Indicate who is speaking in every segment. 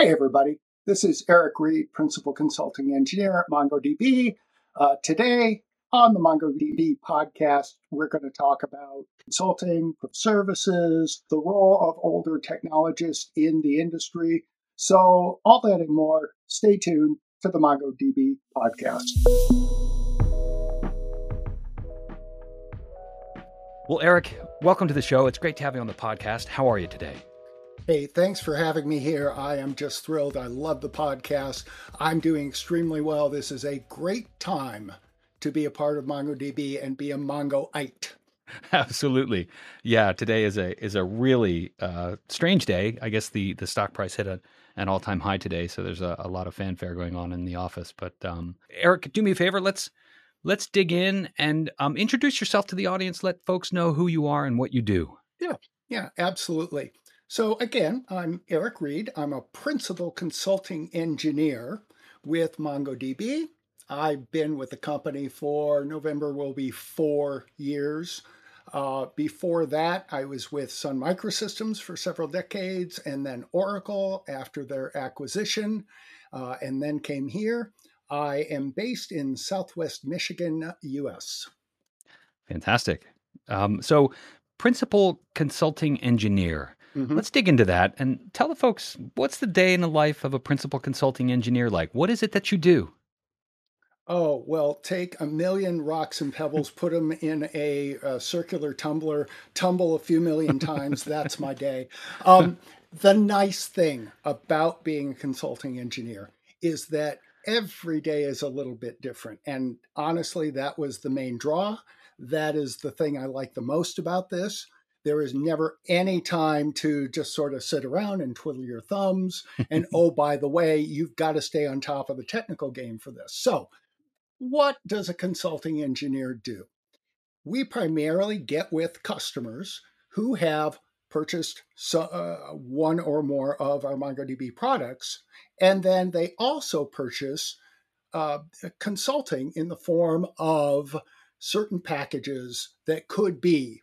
Speaker 1: Hey, everybody. This is Eric Reid, Principal Consulting Engineer at MongoDB. Uh, today on the MongoDB podcast, we're going to talk about consulting, services, the role of older technologists in the industry. So, all that and more, stay tuned to the MongoDB podcast.
Speaker 2: Well, Eric, welcome to the show. It's great to have you on the podcast. How are you today?
Speaker 1: Hey, thanks for having me here. I am just thrilled. I love the podcast. I'm doing extremely well. This is a great time to be a part of MongoDB and be a Mongoite.
Speaker 2: Absolutely, yeah. Today is a is a really uh, strange day. I guess the the stock price hit a, an all time high today, so there's a, a, lot of fanfare going on in the office. But um, Eric, do me a favor. Let's let's dig in and um, introduce yourself to the audience. Let folks know who you are and what you do.
Speaker 1: Yeah, yeah, absolutely. So, again, I'm Eric Reid. I'm a principal consulting engineer with MongoDB. I've been with the company for November will be four years. Uh, before that, I was with Sun Microsystems for several decades, and then Oracle after their acquisition, uh, and then came here. I am based in Southwest Michigan, US.
Speaker 2: Fantastic. Um, so, principal consulting engineer. Mm-hmm. Let's dig into that and tell the folks what's the day in the life of a principal consulting engineer like? What is it that you do?
Speaker 1: Oh, well, take a million rocks and pebbles, put them in a, a circular tumbler, tumble a few million times. That's my day. Um, the nice thing about being a consulting engineer is that every day is a little bit different. And honestly, that was the main draw. That is the thing I like the most about this. There is never any time to just sort of sit around and twiddle your thumbs. and oh, by the way, you've got to stay on top of the technical game for this. So, what does a consulting engineer do? We primarily get with customers who have purchased so, uh, one or more of our MongoDB products, and then they also purchase uh, consulting in the form of certain packages that could be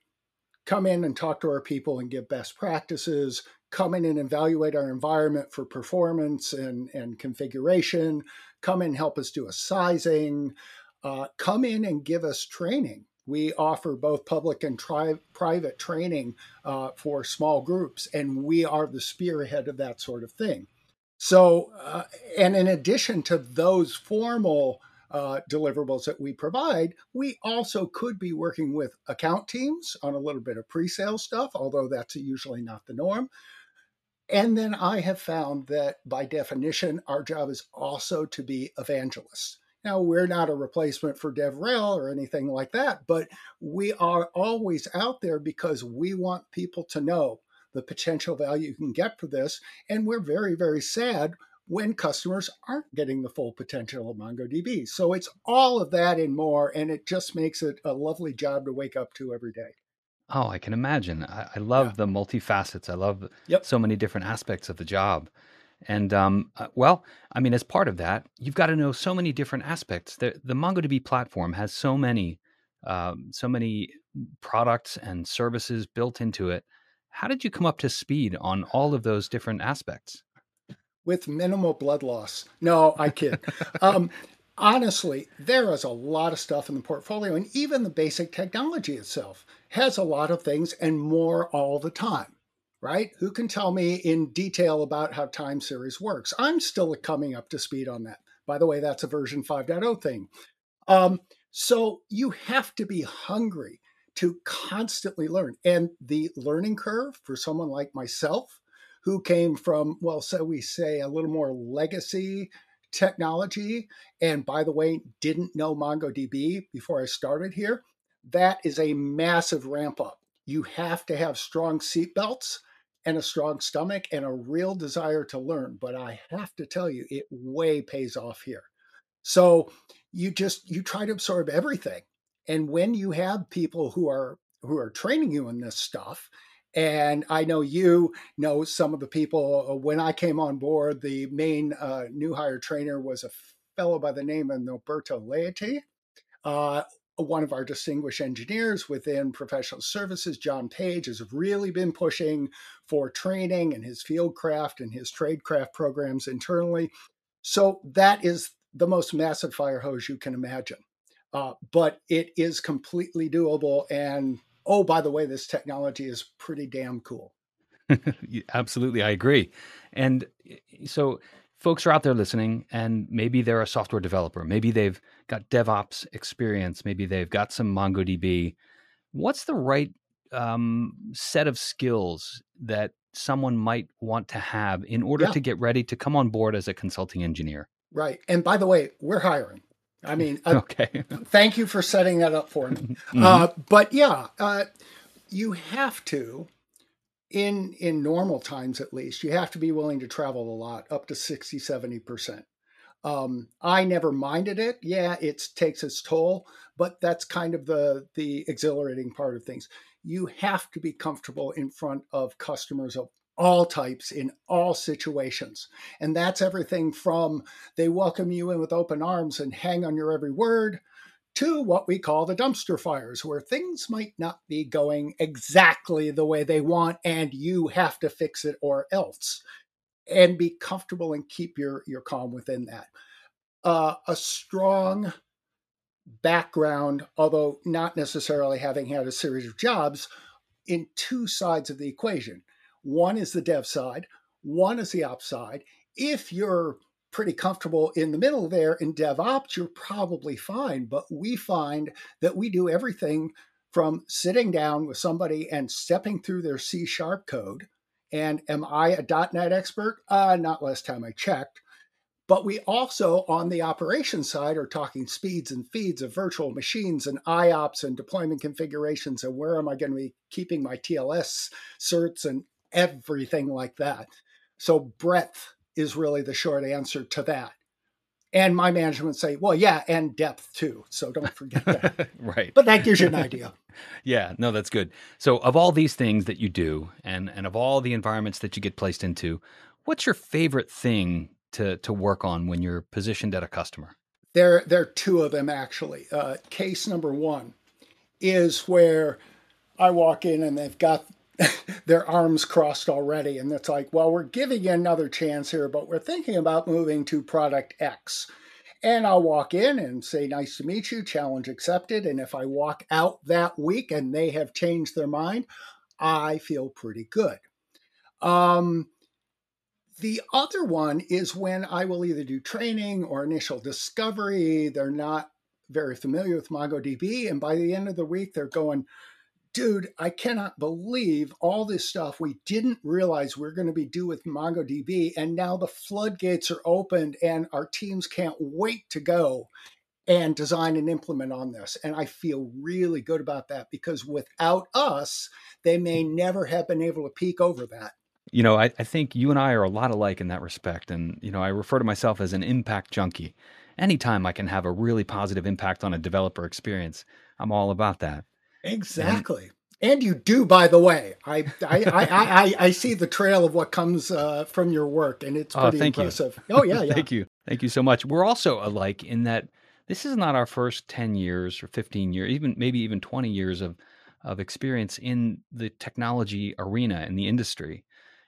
Speaker 1: come in and talk to our people and give best practices, come in and evaluate our environment for performance and, and configuration, come in and help us do a sizing, uh, come in and give us training. We offer both public and tri- private training uh, for small groups, and we are the spearhead of that sort of thing. So, uh, and in addition to those formal uh, deliverables that we provide, we also could be working with account teams on a little bit of pre sale stuff, although that's usually not the norm. And then I have found that by definition, our job is also to be evangelists. Now, we're not a replacement for DevRel or anything like that, but we are always out there because we want people to know the potential value you can get for this. And we're very, very sad when customers aren't getting the full potential of MongoDB. So it's all of that and more, and it just makes it a lovely job to wake up to every day.
Speaker 2: Oh, I can imagine. I, I love yeah. the multifacets. I love yep. so many different aspects of the job. And um, uh, well, I mean, as part of that, you've got to know so many different aspects. The, the MongoDB platform has so many, um, so many products and services built into it. How did you come up to speed on all of those different aspects?
Speaker 1: With minimal blood loss. No, I kid. um, honestly, there is a lot of stuff in the portfolio, and even the basic technology itself has a lot of things and more all the time, right? Who can tell me in detail about how time series works? I'm still coming up to speed on that. By the way, that's a version 5.0 thing. Um, so you have to be hungry to constantly learn. And the learning curve for someone like myself, who came from, well, so we say a little more legacy technology. And by the way, didn't know MongoDB before I started here. That is a massive ramp up. You have to have strong seatbelts and a strong stomach and a real desire to learn. But I have to tell you, it way pays off here. So you just you try to absorb everything. And when you have people who are who are training you in this stuff and I know you know some of the people. Uh, when I came on board, the main uh, new hire trainer was a fellow by the name of Norberto Leite. Uh, one of our distinguished engineers within professional services, John Page, has really been pushing for training and his fieldcraft and his tradecraft programs internally. So that is the most massive fire hose you can imagine. Uh, but it is completely doable. And oh, by the way, this technology is pretty damn cool.
Speaker 2: Absolutely, I agree. And so folks are out there listening and maybe they're a software developer maybe they've got devops experience maybe they've got some mongodb what's the right um, set of skills that someone might want to have in order yeah. to get ready to come on board as a consulting engineer
Speaker 1: right and by the way we're hiring i mean uh, okay. thank you for setting that up for me. Mm-hmm. uh, but yeah uh, you have to in in normal times at least you have to be willing to travel a lot up to 60 70% um, i never minded it. Yeah it takes its toll but that's kind of the the exhilarating part of things. You have to be comfortable in front of customers of all types in all situations and that's everything from they welcome you in with open arms and hang on your every word to what we call the dumpster fires, where things might not be going exactly the way they want, and you have to fix it or else. And be comfortable and keep your, your calm within that. Uh, a strong background, although not necessarily having had a series of jobs, in two sides of the equation. One is the dev side, one is the ops side. If you're pretty comfortable in the middle there in DevOps, you're probably fine. But we find that we do everything from sitting down with somebody and stepping through their C sharp code. And am I a .NET expert? Uh, not last time I checked. But we also, on the operations side, are talking speeds and feeds of virtual machines and IOPS and deployment configurations and where am I going to be keeping my TLS certs and everything like that. So breadth is really the short answer to that. And my management say, well, yeah, and depth too. So don't forget that.
Speaker 2: right.
Speaker 1: But that gives you an idea.
Speaker 2: yeah, no, that's good. So of all these things that you do and and of all the environments that you get placed into, what's your favorite thing to to work on when you're positioned at a customer?
Speaker 1: There there are two of them actually. Uh, case number one is where I walk in and they've got their arms crossed already. And it's like, well, we're giving you another chance here, but we're thinking about moving to product X. And I'll walk in and say, nice to meet you, challenge accepted. And if I walk out that week and they have changed their mind, I feel pretty good. Um, the other one is when I will either do training or initial discovery. They're not very familiar with MongoDB. And by the end of the week, they're going, dude, I cannot believe all this stuff we didn't realize we are going to be do with MongoDB. And now the floodgates are opened and our teams can't wait to go and design and implement on this. And I feel really good about that because without us, they may never have been able to peek over that.
Speaker 2: You know, I, I think you and I are a lot alike in that respect. And, you know, I refer to myself as an impact junkie. Anytime I can have a really positive impact on a developer experience, I'm all about that.
Speaker 1: Exactly. And, and you do, by the way. I I, I, I, I, see the trail of what comes uh, from your work, and it's oh, pretty thank impressive.
Speaker 2: You. Oh yeah, yeah. thank you, thank you so much. We're also alike in that this is not our first ten years or fifteen years, even maybe even twenty years of of experience in the technology arena in the industry.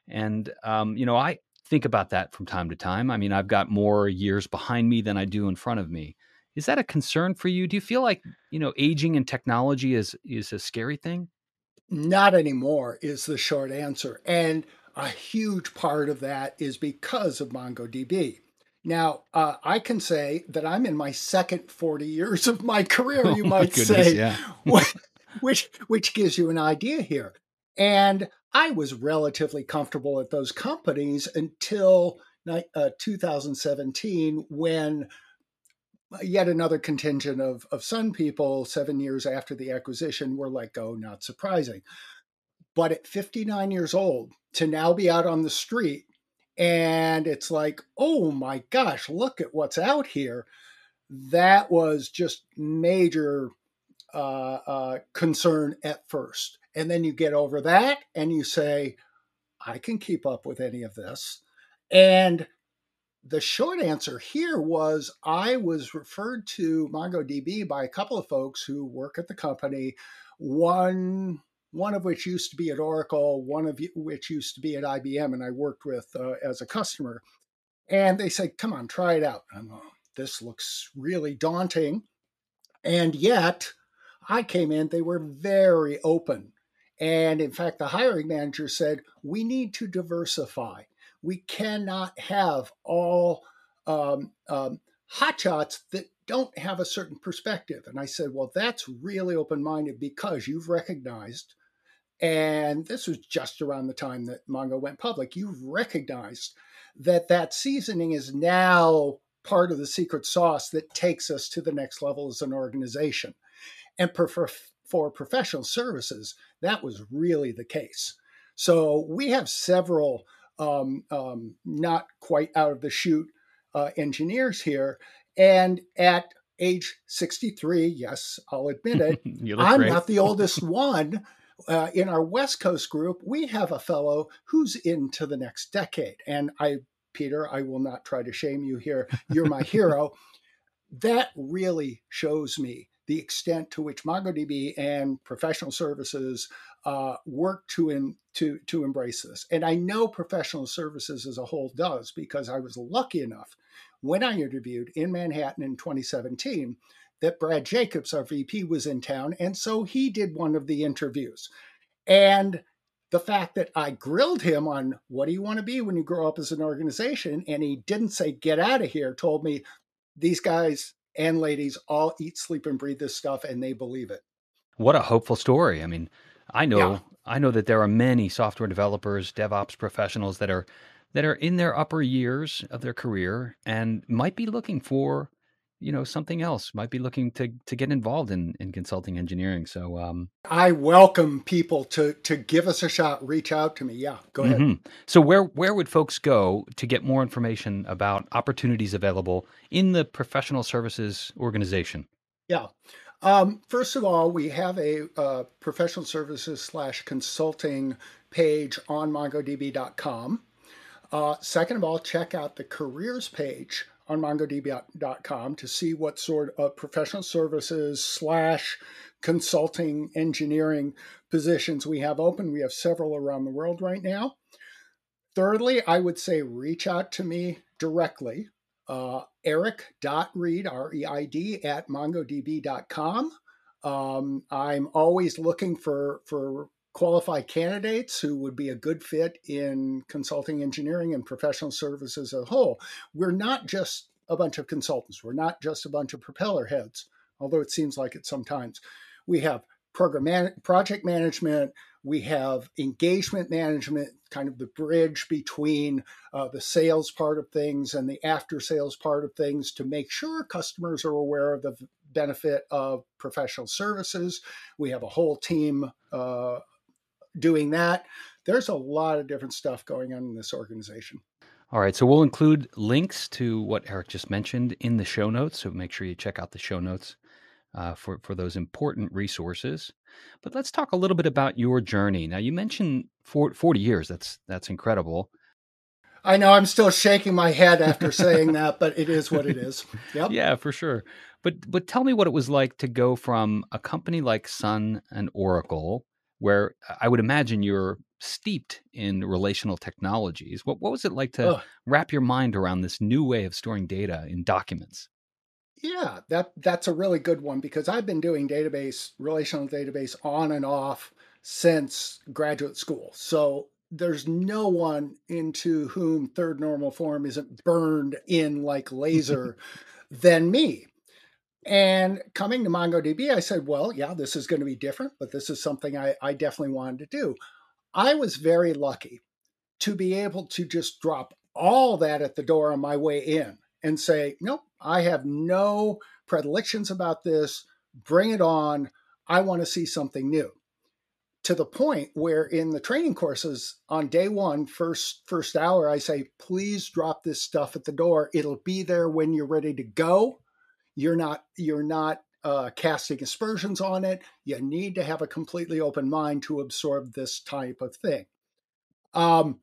Speaker 2: And um, you know, I think about that from time to time. I mean, I've got more years behind me than I do in front of me. Is that a concern for you? Do you feel like, you know, aging and technology is is a scary thing?
Speaker 1: Not anymore is the short answer. And a huge part of that is because of MongoDB. Now, uh, I can say that I'm in my second 40 years of my career, you oh might goodness, say, yeah. which, which gives you an idea here. And I was relatively comfortable at those companies until uh, 2017 when yet another contingent of, of Sun people seven years after the acquisition were let go, not surprising. But at 59 years old, to now be out on the street and it's like, oh my gosh, look at what's out here. That was just major uh, uh, concern at first. And then you get over that and you say, I can keep up with any of this. And the short answer here was I was referred to MongoDB by a couple of folks who work at the company. One one of which used to be at Oracle, one of which used to be at IBM, and I worked with uh, as a customer. And they said, "Come on, try it out." I'm, oh, this looks really daunting, and yet I came in. They were very open, and in fact, the hiring manager said, "We need to diversify." We cannot have all um, um, hotshots that don't have a certain perspective. And I said, well, that's really open minded because you've recognized, and this was just around the time that Mongo went public, you've recognized that that seasoning is now part of the secret sauce that takes us to the next level as an organization. And for, for professional services, that was really the case. So we have several um, um, not quite out of the chute uh, engineers here. And at age 63, yes, I'll admit it, I'm great. not the oldest one. Uh, in our West Coast group, we have a fellow who's into the next decade. And I, Peter, I will not try to shame you here. You're my hero. That really shows me the extent to which MongoDB and professional services uh, work to, in, to, to embrace this. And I know professional services as a whole does because I was lucky enough when I interviewed in Manhattan in 2017 that Brad Jacobs, our VP, was in town. And so he did one of the interviews. And the fact that I grilled him on what do you want to be when you grow up as an organization, and he didn't say, get out of here, told me these guys and ladies all eat, sleep, and breathe this stuff, and they believe it.
Speaker 2: What a hopeful story. I mean, I know yeah. I know that there are many software developers, DevOps professionals that are that are in their upper years of their career and might be looking for you know something else might be looking to to get involved in in consulting engineering so um
Speaker 1: i welcome people to to give us a shot reach out to me yeah go ahead mm-hmm.
Speaker 2: so where where would folks go to get more information about opportunities available in the professional services organization
Speaker 1: yeah um, first of all, we have a uh, professional services slash consulting page on MongoDB.com. Uh, second of all, check out the careers page on MongoDB.com to see what sort of professional services slash consulting engineering positions we have open. We have several around the world right now. Thirdly, I would say reach out to me directly uh, eric.reid, R E I D, at mongodb.com. Um, I'm always looking for, for qualified candidates who would be a good fit in consulting engineering and professional services as a whole. We're not just a bunch of consultants, we're not just a bunch of propeller heads, although it seems like it sometimes. We have program project management, we have engagement management, kind of the bridge between uh, the sales part of things and the after sales part of things to make sure customers are aware of the benefit of professional services. We have a whole team uh, doing that. There's a lot of different stuff going on in this organization.
Speaker 2: All right, so we'll include links to what Eric just mentioned in the show notes. So make sure you check out the show notes uh, for for those important resources. But let's talk a little bit about your journey. Now, you mentioned 40 years. That's that's incredible.
Speaker 1: I know I'm still shaking my head after saying that, but it is what it is. Yep.
Speaker 2: Yeah, for sure. But but tell me what it was like to go from a company like Sun and Oracle, where uh, I would imagine you're steeped in relational technologies. What what was it like to Ugh. wrap your mind around this new way of storing data in documents?
Speaker 1: Yeah, that that's a really good one because I've been doing database relational database on and off since graduate school. So there's no one into whom third normal form isn't burned in like laser than me. And coming to MongoDB, I said, well, yeah, this is going to be different, but this is something I, I definitely wanted to do. I was very lucky to be able to just drop all that at the door on my way in and say, nope, I have no predilections about this. Bring it on. I want to see something new. To the point where in the training courses on day one, first first hour, I say, please drop this stuff at the door. It'll be there when you're ready to go. You're not you're not uh, casting aspersions on it. You need to have a completely open mind to absorb this type of thing. Um,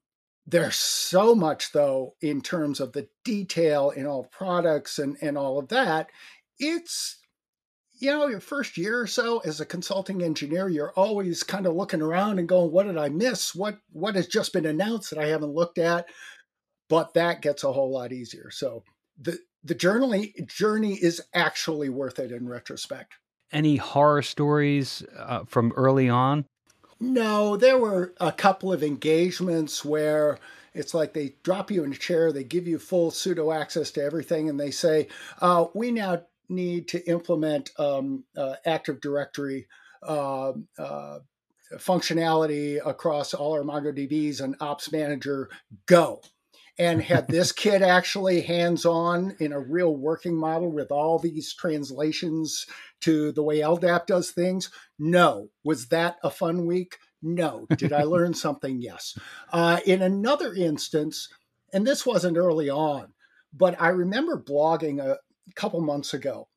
Speaker 1: There's so much though in terms of the detail in all products and, and all of that. It's you know, your first year or so as a consulting engineer, you're always kind of looking around and going, what did I miss? What what has just been announced that I haven't looked at? But that gets a whole lot easier. So the the journey journey is actually worth it in retrospect.
Speaker 2: Any horror stories uh, from early on?
Speaker 1: No, there were a couple of engagements where it's like they drop you in a chair, they give you full sudo access to everything, and they say, uh, "We now need to implement um, uh, Active Directory uh, uh, functionality across all our MongoDBs and Ops Manager. Go." And had this kid actually hands on in a real working model with all these translations to the way LDAP does things? No. Was that a fun week? No. Did I learn something? Yes. Uh, in another instance, and this wasn't early on, but I remember blogging a couple months ago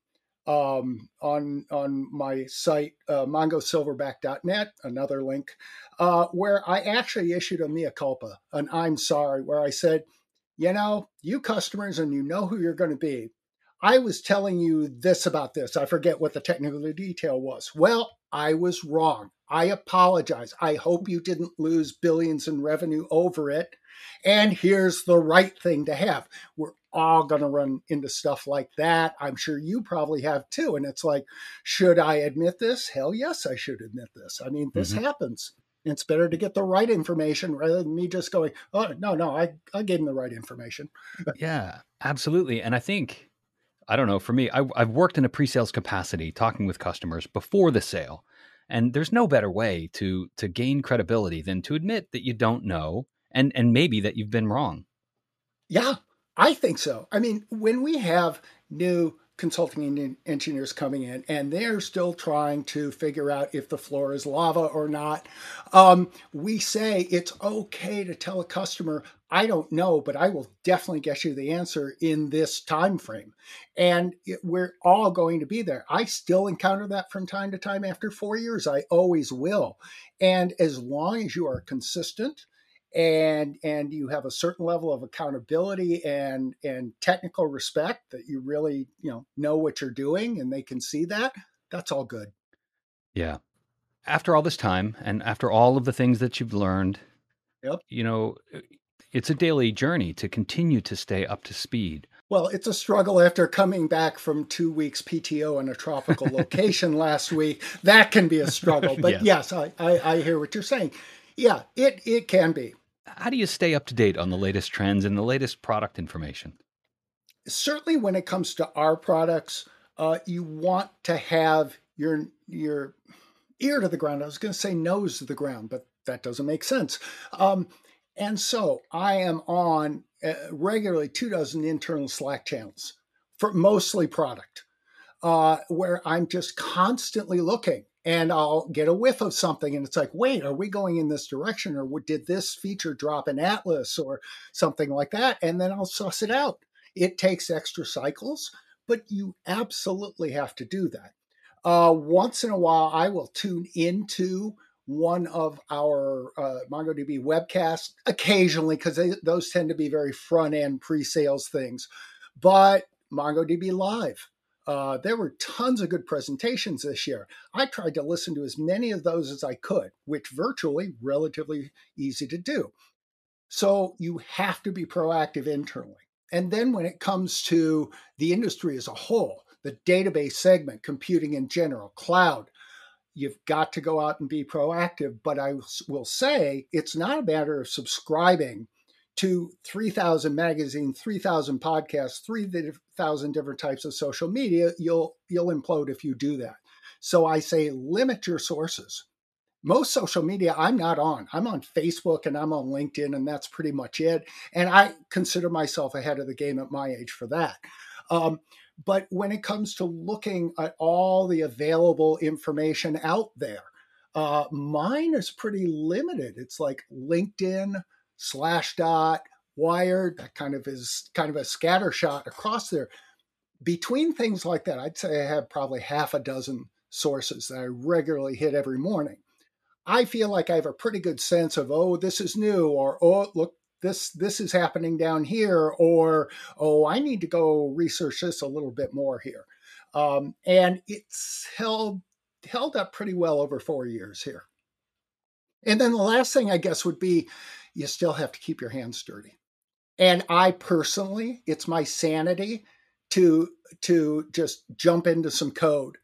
Speaker 1: um, on on my site uh, mongosilverback.net, another link, uh, where I actually issued a mea culpa, an I'm sorry, where I said, you know, you customers and you know who you're going to be. I was telling you this about this. I forget what the technical detail was. Well, I was wrong. I apologize. I hope you didn't lose billions in revenue over it. And here's the right thing to have. We're all going to run into stuff like that. I'm sure you probably have too. And it's like, should I admit this? Hell yes, I should admit this. I mean, this mm-hmm. happens. It's better to get the right information rather than me just going, oh, no, no, I, I gave him the right information.
Speaker 2: yeah, absolutely. And I think, I don't know, for me, I, I've worked in a pre sales capacity talking with customers before the sale. And there's no better way to to gain credibility than to admit that you don't know and and maybe that you've been wrong.
Speaker 1: Yeah, I think so. I mean, when we have new consulting engineers coming in and they're still trying to figure out if the floor is lava or not um, we say it's okay to tell a customer i don't know but i will definitely get you the answer in this time frame and it, we're all going to be there. I still encounter that from time to time after four years. I always will. And as long as you are consistent and and you have a certain level of accountability and and technical respect that you really you know know what you're doing and they can see that that's all good
Speaker 2: yeah after all this time and after all of the things that you've learned
Speaker 1: yep.
Speaker 2: you know uh, it's a daily journey to continue to stay up to speed
Speaker 1: well, it's a struggle after coming back from two weeks PTO in a tropical location last week. That can be a struggle. But yes, yes I, I, I, hear what you're saying. Yeah, it, it can be
Speaker 2: how do you stay up to date on the latest trends and the latest product information?
Speaker 1: Certainly, when it comes to our products, uh, you want to have your your ear to the ground. I was going to say nose to the ground, but that doesn't make sense. Um, and so I am on uh, regularly two dozen internal Slack channels for mostly product, uh, where I'm just constantly looking and I'll get a whiff of something and it's like, wait, are we going in this direction or did this feature drop in Atlas or something like that? And then I'll suss it out. It takes extra cycles, but you absolutely have to do that. Uh, once in a while, I will tune into one of our uh, MongoDB webcasts occasionally because those tend to be very front end pre sales things. But MongoDB Live, uh, there were tons of good presentations this year. I tried to listen to as many of those as I could, which virtually relatively easy to do. So you have to be proactive internally. And then when it comes to the industry as a whole, the database segment, computing in general, cloud, you've got to go out and be proactive. But I will say it's not a matter of subscribing to 3,000 magazines, 3,000 podcasts, 3,000 different types of social media, you'll you'll implode if you do that. So I say limit your sources. Most social media I'm not on. I'm on Facebook and I'm on LinkedIn, and that's pretty much it. And I consider myself ahead of the game at my age for that. Um, but when it comes to looking at all the available information out there, uh, mine is pretty limited. It's like LinkedIn, Slashdot, Wired, that kind of is kind of a scatter shot across there. Between things like that, I'd say I have probably half a dozen sources that I regularly hit every morning. I feel like I have a pretty good sense of, oh, this is new, or oh, look, this this is happening down here, or oh, I need to go research this a little bit more here. Um, and it's held held up pretty well over four years here. And then the last thing I guess would be you still have to keep your hands dirty. And I personally, it's my sanity to to just jump into some code,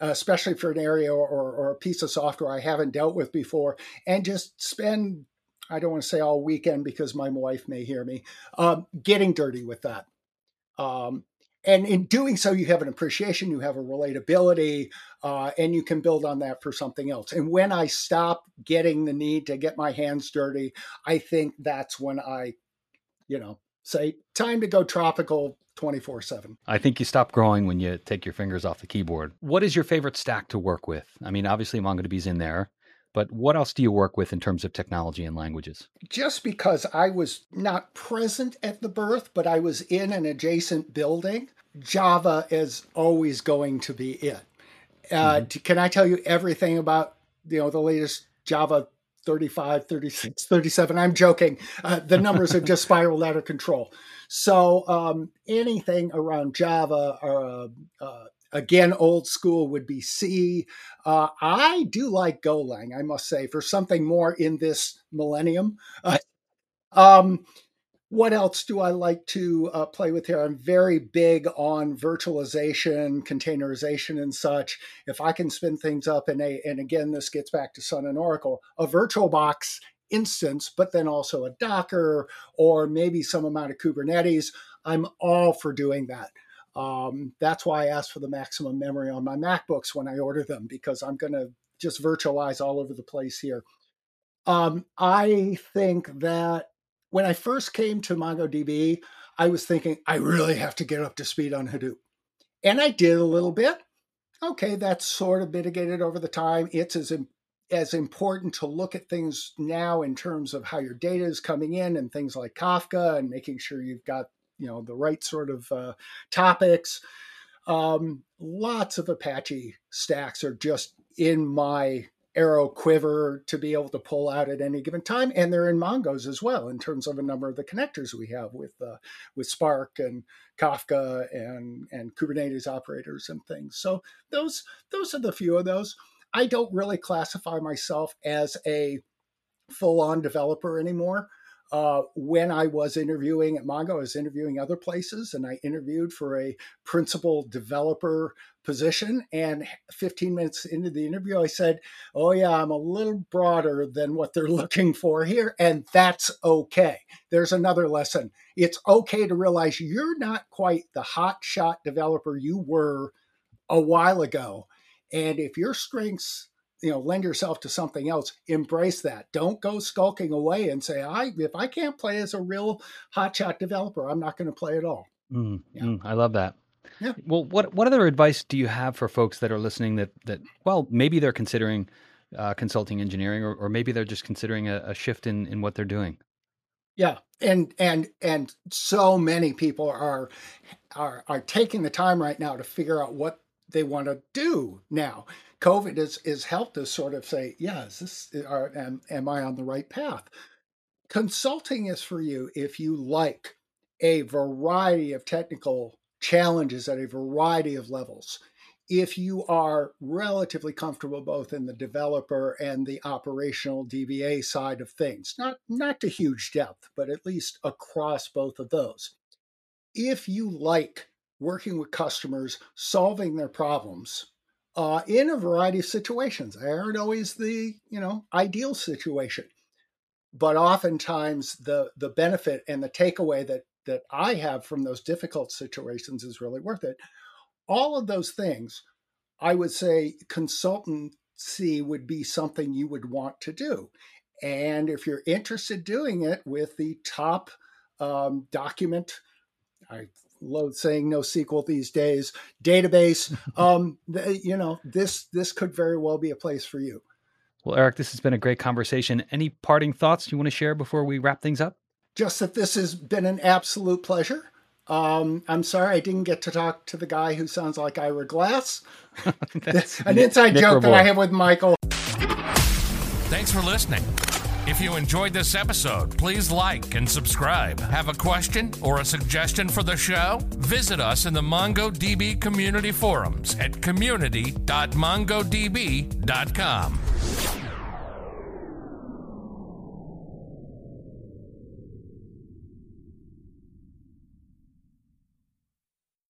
Speaker 1: especially for an area or, or a piece of software I haven't dealt with before, and just spend I don't want to say all weekend because my wife may hear me um, getting dirty with that. Um, and in doing so, you have an appreciation, you have a relatability, uh, and you can build on that for something else. And when I stop getting the need to get my hands dirty, I think that's when I, you know, say, time to go tropical 24 7.
Speaker 2: I think you stop growing when you take your fingers off the keyboard. What is your favorite stack to work with? I mean, obviously, MongoDB's in there. But what else do you work with in terms of technology and languages?
Speaker 1: Just because I was not present at the birth, but I was in an adjacent building, Java is always going to be it. Uh, mm-hmm. Can I tell you everything about you know the latest Java 35, 36, 37? I'm joking. Uh, the numbers have just spiraled out of control. So um, anything around Java or uh, uh Again, old school would be C. Uh, I do like Golang, I must say, for something more in this millennium. Uh, um, what else do I like to uh, play with here? I'm very big on virtualization, containerization, and such. If I can spin things up in a, and again, this gets back to Sun and Oracle, a VirtualBox instance, but then also a Docker or maybe some amount of Kubernetes, I'm all for doing that. Um, that's why I ask for the maximum memory on my MacBooks when I order them because I'm going to just virtualize all over the place here. Um, I think that when I first came to MongoDB, I was thinking I really have to get up to speed on Hadoop. And I did a little bit. Okay, that's sort of mitigated over the time. It's as as important to look at things now in terms of how your data is coming in and things like Kafka and making sure you've got you know the right sort of uh, topics. Um, lots of Apache stacks are just in my arrow quiver to be able to pull out at any given time, and they're in Mongo's as well in terms of a number of the connectors we have with uh, with Spark and Kafka and and Kubernetes operators and things. So those those are the few of those. I don't really classify myself as a full on developer anymore uh, when I was interviewing at Mongo, I was interviewing other places, and I interviewed for a principal developer position. And 15 minutes into the interview, I said, "Oh yeah, I'm a little broader than what they're looking for here, and that's okay." There's another lesson. It's okay to realize you're not quite the hot shot developer you were a while ago, and if your strengths you know lend yourself to something else embrace that don't go skulking away and say i if i can't play as a real hotshot developer i'm not going to play at all
Speaker 2: mm, yeah. mm, i love that yeah. well what what other advice do you have for folks that are listening that that well maybe they're considering uh, consulting engineering or, or maybe they're just considering a, a shift in in what they're doing
Speaker 1: yeah and and and so many people are are are taking the time right now to figure out what they want to do now COVID has, has helped us sort of say, yeah, is this, are, am, am I on the right path? Consulting is for you if you like a variety of technical challenges at a variety of levels. If you are relatively comfortable both in the developer and the operational DBA side of things, not, not to huge depth, but at least across both of those. If you like working with customers, solving their problems, uh, in a variety of situations. They aren't always the you know ideal situation, but oftentimes the the benefit and the takeaway that that I have from those difficult situations is really worth it. All of those things, I would say, consultancy would be something you would want to do. And if you're interested doing it with the top um, document, I load saying no NoSQL these days, database. um, you know, this this could very well be a place for you.
Speaker 2: Well, Eric, this has been a great conversation. Any parting thoughts you want to share before we wrap things up?
Speaker 1: Just that this has been an absolute pleasure. Um, I'm sorry I didn't get to talk to the guy who sounds like Ira Glass. an inside Nick joke that I have with Michael.
Speaker 3: Thanks for listening. If you enjoyed this episode, please like and subscribe. Have a question or a suggestion for the show? Visit us in the MongoDB community forums at community.mongodb.com.